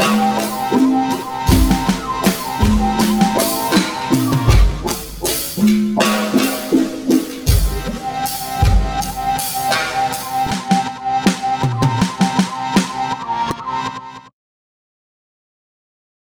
Bye.